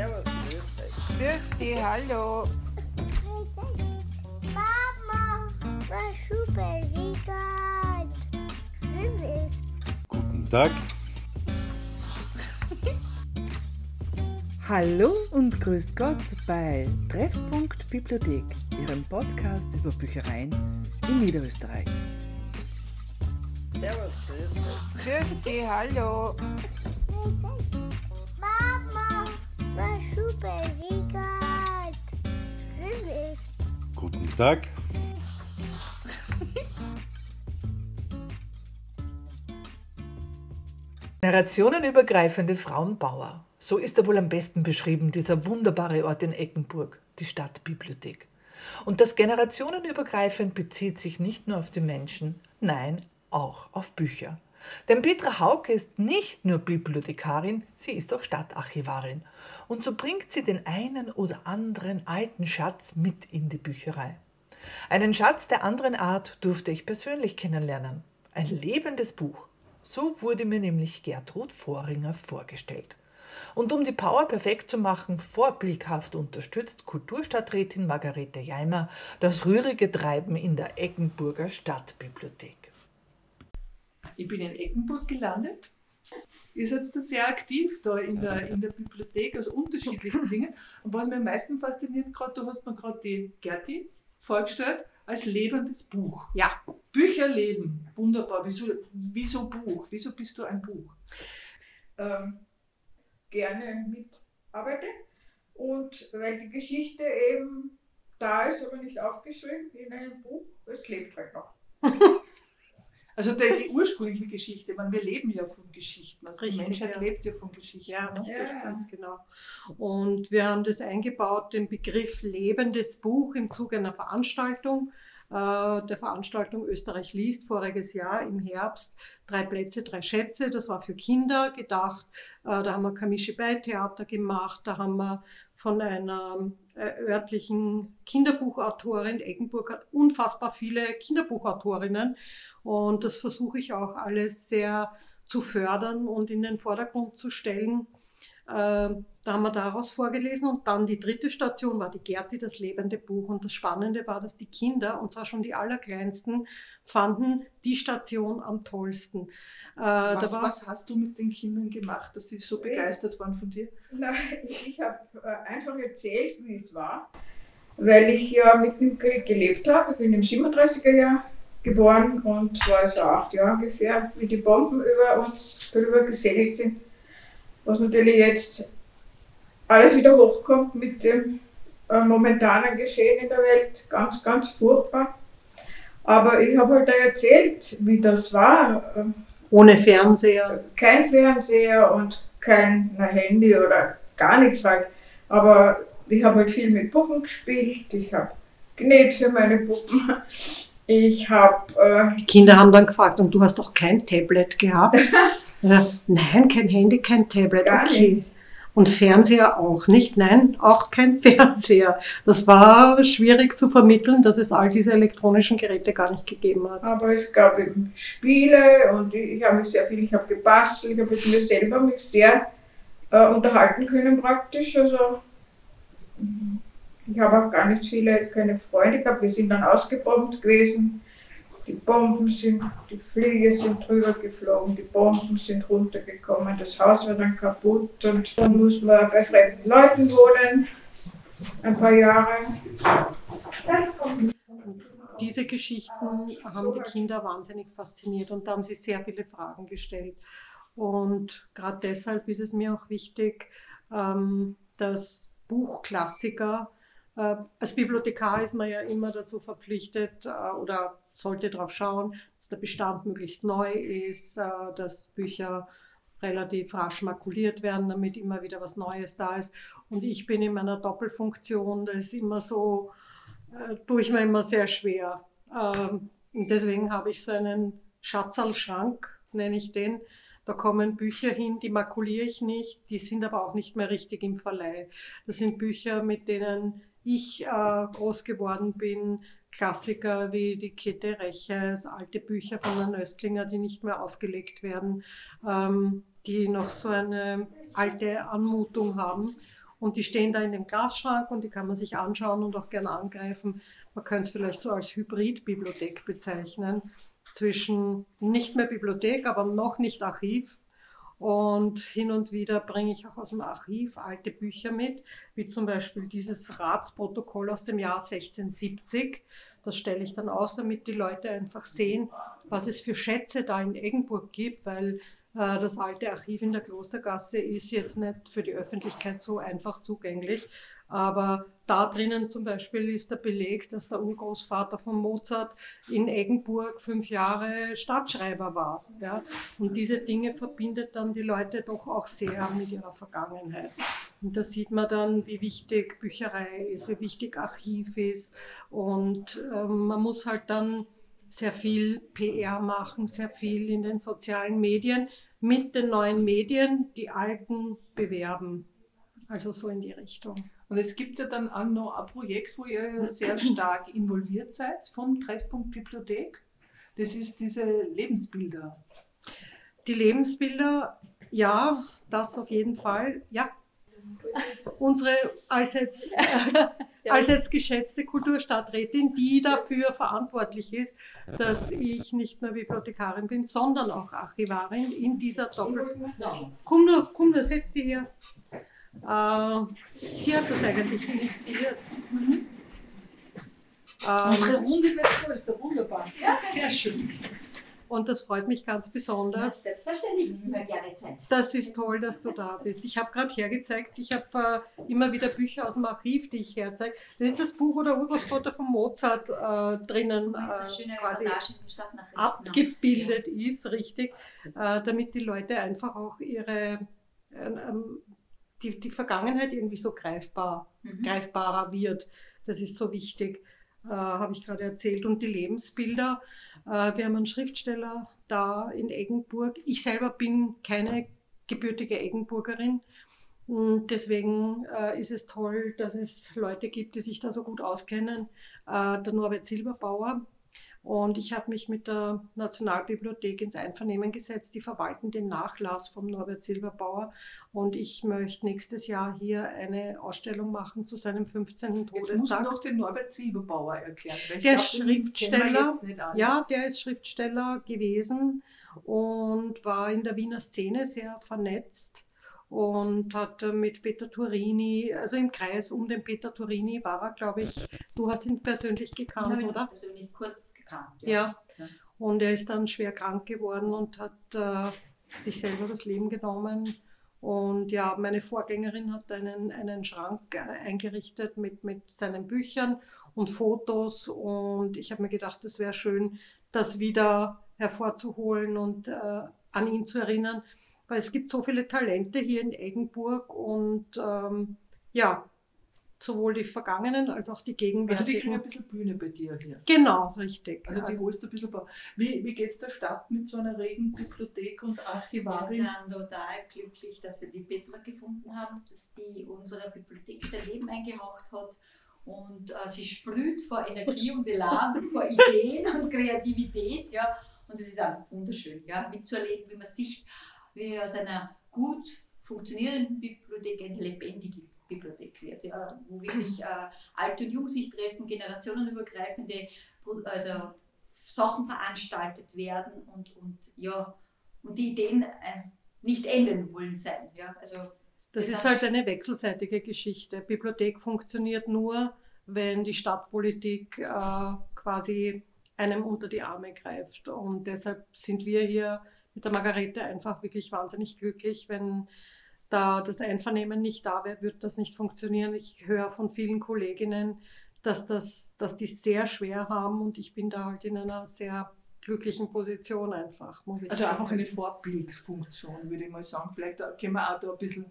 Servus, grüß euch. Grüß dich, hallo. Mama, was super vegan. Süß. Guten Tag. Hallo und grüß Gott bei Treffpunkt Bibliothek, Ihrem Podcast über Büchereien in Niederösterreich. Servus, grüß euch. Grüß dich, hallo. Süß. Guten Tag. Generationenübergreifende Frauenbauer. So ist er wohl am besten beschrieben, dieser wunderbare Ort in Eckenburg, die Stadtbibliothek. Und das generationenübergreifend bezieht sich nicht nur auf die Menschen, nein, auch auf Bücher. Denn Petra Hauke ist nicht nur Bibliothekarin, sie ist auch Stadtarchivarin. Und so bringt sie den einen oder anderen alten Schatz mit in die Bücherei. Einen Schatz der anderen Art durfte ich persönlich kennenlernen. Ein lebendes Buch. So wurde mir nämlich Gertrud Vorringer vorgestellt. Und um die Power perfekt zu machen, vorbildhaft unterstützt Kulturstadträtin Margarete Jaimer das rührige Treiben in der Eckenburger Stadtbibliothek. Ich bin in Eckenburg gelandet. Ihr seid da sehr aktiv da in der, in der Bibliothek aus unterschiedlichen Dingen. Und was mich am meisten fasziniert gerade, du hast mir gerade die Gerti vorgestellt als lebendes Buch. Ja. Bücher leben. Wunderbar. Wieso, wieso Buch? Wieso bist du ein Buch? ähm, gerne mitarbeite. Und weil die Geschichte eben da ist, aber nicht aufgeschrieben in einem Buch, es lebt halt noch. Also die, die ursprüngliche Geschichte. Ich meine, wir leben ja von Geschichten. Also die Richtig, Menschheit ja. lebt ja von Geschichten. Ja, ne? richtig, Ja. ganz genau. Und wir haben das eingebaut, den Begriff lebendes Buch im Zuge einer Veranstaltung, der Veranstaltung Österreich liest, voriges Jahr im Herbst, drei Plätze, drei Schätze. Das war für Kinder gedacht. Äh, da haben wir Kamische-Bei-Theater gemacht. Da haben wir von einer äh, örtlichen Kinderbuchautorin, Eggenburg hat unfassbar viele Kinderbuchautorinnen. Und das versuche ich auch alles sehr zu fördern und in den Vordergrund zu stellen. Äh, da haben wir daraus vorgelesen und dann die dritte Station war die Gerti, das lebende Buch. Und das Spannende war, dass die Kinder, und zwar schon die Allerkleinsten, fanden die Station am tollsten. Äh, da Was, war- was hast du mit den Kindern gemacht, dass sie so begeistert waren von dir? Nein, ich habe äh, einfach erzählt, wie es war, weil ich ja mitten im Krieg gelebt habe. Ich bin im 37er Jahr geboren und war so acht Jahre ungefähr, wie die Bomben über uns drüber gesegelt sind. Was natürlich jetzt alles wieder hochkommt mit dem äh, momentanen Geschehen in der Welt. Ganz, ganz furchtbar. Aber ich habe halt da erzählt, wie das war. Ähm, ohne Fernseher. kein Fernseher und kein Handy oder gar nichts halt. Aber ich habe halt viel mit Puppen gespielt, ich habe genäht für meine Puppen. Ich habe, äh, Die Kinder haben dann gefragt, und du hast doch kein Tablet gehabt? ja, nein, kein Handy, kein Tablet. Gar okay. nichts. Und Fernseher auch nicht? Nein, auch kein Fernseher. Das war schwierig zu vermitteln, dass es all diese elektronischen Geräte gar nicht gegeben hat. aber es gab eben Spiele und ich, habe mich sehr viel, ich habe gebastelt, ich habe mit mir selber mich sehr äh, unterhalten können praktisch. Also ich habe auch gar nicht viele, keine Freunde gehabt. Wir sind dann ausgebombt gewesen. Die Bomben sind, die Fliege sind drüber geflogen, die Bomben sind runtergekommen, das Haus war dann kaputt und dann mussten wir bei fremden Leuten wohnen. Ein paar Jahre. Diese Geschichten haben die Kinder wahnsinnig fasziniert und da haben sie sehr viele Fragen gestellt. Und gerade deshalb ist es mir auch wichtig, ähm, dass Buchklassiker, äh, als Bibliothekar ist man ja immer dazu verpflichtet äh, oder sollte darauf schauen, dass der Bestand möglichst neu ist, äh, dass Bücher relativ rasch makuliert werden, damit immer wieder was Neues da ist. Und ich bin in meiner Doppelfunktion, das ist immer so, äh, tue ich mir immer sehr schwer. Ähm, und deswegen habe ich so einen Schatzalschrank, nenne ich den. Da kommen Bücher hin, die makuliere ich nicht, die sind aber auch nicht mehr richtig im Verleih. Das sind Bücher, mit denen ich äh, groß geworden bin, Klassiker wie die Kette Reches, alte Bücher von den Östlinger, die nicht mehr aufgelegt werden, ähm, die noch so eine alte Anmutung haben. Und die stehen da in dem Glasschrank und die kann man sich anschauen und auch gerne angreifen. Man könnte es vielleicht so als Hybridbibliothek bezeichnen. Zwischen nicht mehr Bibliothek, aber noch nicht Archiv. Und hin und wieder bringe ich auch aus dem Archiv alte Bücher mit, wie zum Beispiel dieses Ratsprotokoll aus dem Jahr 1670. Das stelle ich dann aus, damit die Leute einfach sehen, was es für Schätze da in Eggenburg gibt, weil äh, das alte Archiv in der Klostergasse ist jetzt nicht für die Öffentlichkeit so einfach zugänglich. Aber da drinnen zum Beispiel ist der Beleg, dass der Urgroßvater von Mozart in Eggenburg fünf Jahre Stadtschreiber war. Ja? Und diese Dinge verbindet dann die Leute doch auch sehr mit ihrer Vergangenheit. Und da sieht man dann, wie wichtig Bücherei ist, wie wichtig Archiv ist. Und ähm, man muss halt dann sehr viel PR machen, sehr viel in den sozialen Medien mit den neuen Medien die alten bewerben. Also so in die Richtung. Und es gibt ja dann auch noch ein Projekt, wo ihr sehr stark involviert seid vom Treffpunkt Bibliothek. Das ist diese Lebensbilder. Die Lebensbilder, ja, das auf jeden Fall. Ja, unsere allseits, allseits geschätzte Kulturstadträtin, die dafür verantwortlich ist, dass ich nicht nur Bibliothekarin bin, sondern auch Archivarin in dieser doppelten. Komm nur, komm nur, setz dich hier. Äh, die hat das eigentlich initiiert. Mhm. Unsere Runde wird größer, wunderbar. Ja, sehr schön. Und das freut mich ganz besonders. Ja, selbstverständlich, nehmen wir gerne Zeit. Das ist toll, dass du da bist. Ich habe gerade hergezeigt, ich habe äh, immer wieder Bücher aus dem Archiv, die ich herzeige. Das ist das Buch oder Urgroßvater von Mozart äh, drinnen äh, quasi abgebildet ja. ist, richtig, äh, damit die Leute einfach auch ihre ähm, die, die Vergangenheit irgendwie so greifbar, mhm. greifbarer wird. Das ist so wichtig, äh, habe ich gerade erzählt. Und die Lebensbilder. Äh, wir haben einen Schriftsteller da in Eggenburg. Ich selber bin keine gebürtige Eggenburgerin. Und deswegen äh, ist es toll, dass es Leute gibt, die sich da so gut auskennen. Äh, der Norbert Silberbauer, und ich habe mich mit der Nationalbibliothek ins Einvernehmen gesetzt. Die verwalten den Nachlass vom Norbert Silberbauer. Und ich möchte nächstes Jahr hier eine Ausstellung machen zu seinem 15. Todestag. Jetzt musst du noch den Norbert Silberbauer erklären. der ist Schriftsteller. Ja, der ist Schriftsteller gewesen und war in der Wiener Szene sehr vernetzt und hat mit Peter Turini, also im Kreis um den Peter Turini war er, glaube ich, du hast ihn persönlich gekannt, ich oder? persönlich kurz gekannt. Ja. ja. Und er ist dann schwer krank geworden und hat äh, sich selber das Leben genommen. Und ja, meine Vorgängerin hat einen, einen Schrank eingerichtet mit, mit seinen Büchern und Fotos. Und ich habe mir gedacht, es wäre schön, das wieder hervorzuholen und äh, an ihn zu erinnern weil es gibt so viele Talente hier in Eggenburg und ähm, ja, sowohl die vergangenen als auch die gegenwärtigen. Also die kriegen ein bisschen Bühne bei dir hier. Genau, richtig. Also die holst du ein bisschen vor. Wie, wie geht es der Stadt mit so einer regen Bibliothek und Archivarin? Wir sind total glücklich, dass wir die Petra gefunden haben, dass die unserer Bibliothek der Leben eingehaucht hat. Und äh, sie sprüht vor Energie und Elan und vor Ideen und Kreativität. Ja. Und es ist einfach wunderschön, ja, mitzuerleben, wie man sich wie aus einer gut funktionierenden Bibliothek eine lebendige Bibliothek wird, ja, wo wirklich äh, Alt und Jung sich treffen, generationenübergreifende also Sachen veranstaltet werden und, und, ja, und die Ideen äh, nicht enden wollen sein. Ja, also, das ist halt eine wechselseitige Geschichte. Bibliothek funktioniert nur, wenn die Stadtpolitik äh, quasi einem unter die Arme greift. Und deshalb sind wir hier mit der Margarete einfach wirklich wahnsinnig glücklich. Wenn da das Einvernehmen nicht da wäre, würde das nicht funktionieren. Ich höre von vielen Kolleginnen, dass, das, dass die sehr schwer haben und ich bin da halt in einer sehr glücklichen Position einfach. also einfach eine Vorbildfunktion, würde ich mal sagen. Vielleicht können wir auch da ein bisschen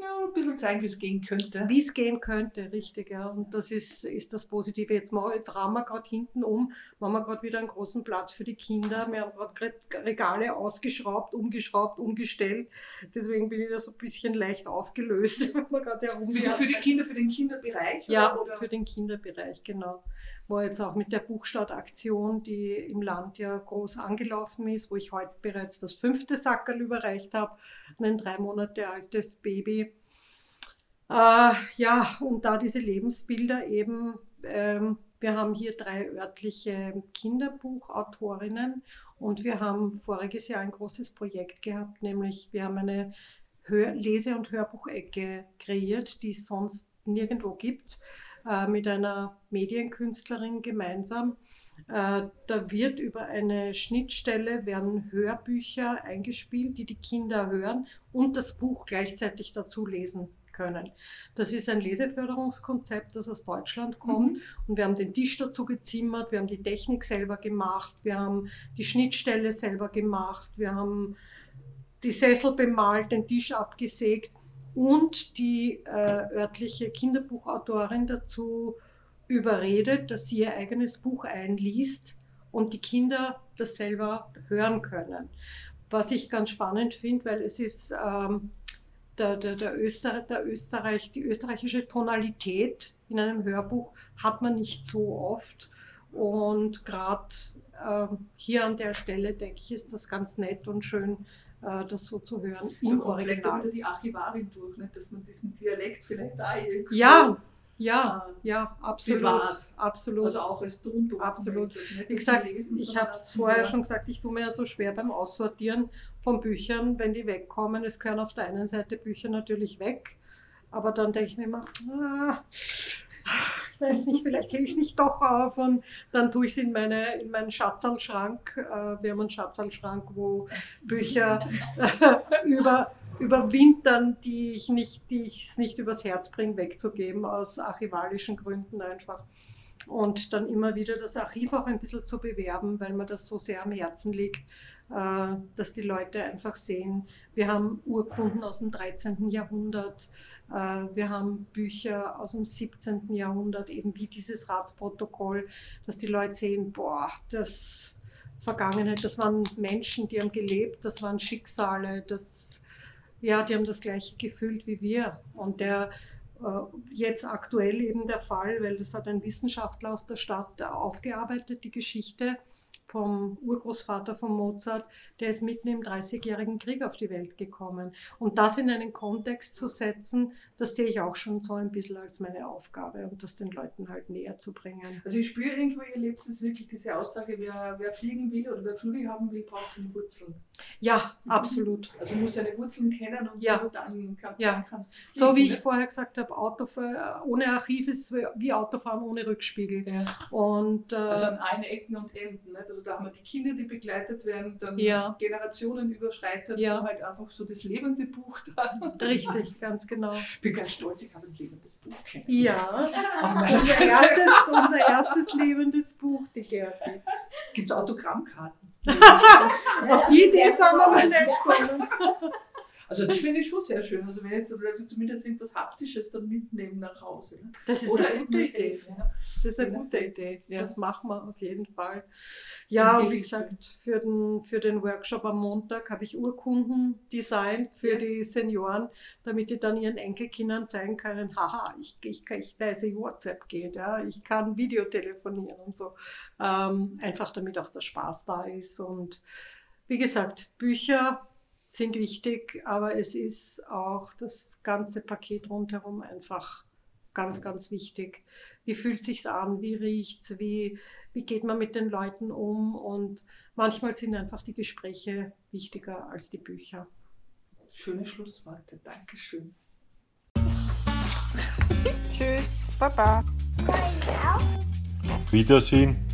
ja, ein bisschen zeigen, wie es gehen könnte. Wie es gehen könnte, richtig, ja. Und das ist, ist das Positive. Jetzt, mal, jetzt rahmen wir gerade hinten um, machen wir gerade wieder einen großen Platz für die Kinder. Wir haben gerade Regale ausgeschraubt, umgeschraubt, umgestellt. Deswegen bin ich da so ein bisschen leicht aufgelöst, wenn man gerade herum Wieso für die Kinder, für den Kinderbereich? Ja, oder? für den Kinderbereich, genau. War jetzt auch mit der Buchstartaktion, die im Land ja groß angelaufen ist, wo ich heute bereits das fünfte Sackerl überreicht habe, ein drei Monate altes Baby Äh, ja, und da diese Lebensbilder eben, ähm, wir haben hier drei örtliche Kinderbuchautorinnen und wir haben voriges Jahr ein großes Projekt gehabt, nämlich wir haben eine Hör Lese- und Hörbuchecke kreiert, die es sonst nirgendwo gibt, äh, mit einer Medienkünstlerin gemeinsam. Äh, da wird über eine Schnittstelle werden Hörbücher eingespielt, die die Kinder hören und das Buch gleichzeitig dazu lesen können. Das ist ein Leseförderungskonzept, das aus Deutschland kommt. Mhm. Und wir haben den Tisch dazu gezimmert, wir haben die Technik selber gemacht, wir haben die Schnittstelle selber gemacht, wir haben die Sessel bemalt, den Tisch abgesägt und die äh, örtliche Kinderbuchautorin dazu überredet, dass sie ihr eigenes Buch einliest und die Kinder das selber hören können. Was ich ganz spannend finde, weil es ist ähm, der, der, der, Öster, der Österreich, die österreichische Tonalität in einem Hörbuch hat man nicht so oft. Und gerade äh, hier an der Stelle, denke ich, ist das ganz nett und schön, äh, das so zu hören im Original. Vielleicht auch wieder die Archivarin durch, nicht? dass man diesen Dialekt vielleicht da irgendwie ja, ja, ja, absolut. Bewahrt. Absolut. Also auch als Tondokument. Absolut. Wie gesagt, ich habe es vorher schon gesagt, ich tue mir ja so schwer beim Aussortieren von Büchern, wenn die wegkommen. Es können auf der einen Seite Bücher natürlich weg, aber dann denke ich mir immer, ah, ich weiß nicht, vielleicht hebe ich es nicht doch auf und dann tue ich es in, meine, in meinen Schatzalschrank. Äh, wir haben einen Schatzalschrank, wo Bücher über überwintern, die ich es nicht übers Herz bringe, wegzugeben, aus archivalischen Gründen einfach. Und dann immer wieder das Archiv auch ein bisschen zu bewerben, weil mir das so sehr am Herzen liegt, äh, dass die Leute einfach sehen, wir haben Urkunden aus dem 13. Jahrhundert, äh, wir haben Bücher aus dem 17. Jahrhundert, eben wie dieses Ratsprotokoll, dass die Leute sehen, boah, das Vergangenheit, das waren Menschen, die haben gelebt, das waren Schicksale, das ja, die haben das gleiche gefühlt wie wir. Und der äh, jetzt aktuell eben der Fall, weil das hat ein Wissenschaftler aus der Stadt aufgearbeitet, die Geschichte vom Urgroßvater von Mozart, der ist mitten im Dreißigjährigen Krieg auf die Welt gekommen. Und das in einen Kontext zu setzen, das sehe ich auch schon so ein bisschen als meine Aufgabe und das den Leuten halt näher zu bringen. Also ich spüre irgendwo, ihr lebt es wirklich diese Aussage, wer, wer fliegen will oder wer Flügel haben will, braucht seine Wurzeln. Ja, absolut. Also muss seine Wurzeln kennen und ja. dann, kann, ja. kannst du fliegen. So wie ich ne? vorher gesagt habe, Autofahren ohne Archiv ist wie Autofahren ohne Rückspiegel. Ja. Und, äh, also an allen Ecken und Enden. Nicht? Also da haben wir die Kinder, die begleitet werden, dann ja. Generationen überschreiten, ja. halt einfach so das lebende Buch da. Richtig, ganz genau. Ich bin ganz stolz, ich habe ein lebendes Buch kennengelernt. Ja, unser erstes, unser erstes lebendes Buch, die Gerti. Gibt es Autogrammkarten? Auf die Idee sind Also das finde ich schon sehr schön. Also wenn jetzt also zumindest irgendwas Haptisches dann mitnehmen nach Hause. Ne? Das ist Oder eine gute Idee. Ja. Das ist eine gute Idee. Ja. Das machen wir auf jeden Fall. Ja, und wie gesagt, für den, für den Workshop am Montag habe ich Urkunden designt für ja. die Senioren, damit die dann ihren Enkelkindern zeigen können, haha, ich, ich, ich weiß, wie WhatsApp geht, ja, ich kann Videotelefonieren und so. Ähm, einfach damit auch der Spaß da ist. Und wie gesagt, Bücher sind wichtig, aber es ist auch das ganze Paket rundherum einfach ganz, ganz wichtig. Wie fühlt sich's an? Wie riecht's? Wie, wie geht man mit den Leuten um? Und manchmal sind einfach die Gespräche wichtiger als die Bücher. Schöne Schlussworte. Dankeschön. Tschüss. Baba. Auf Wiedersehen.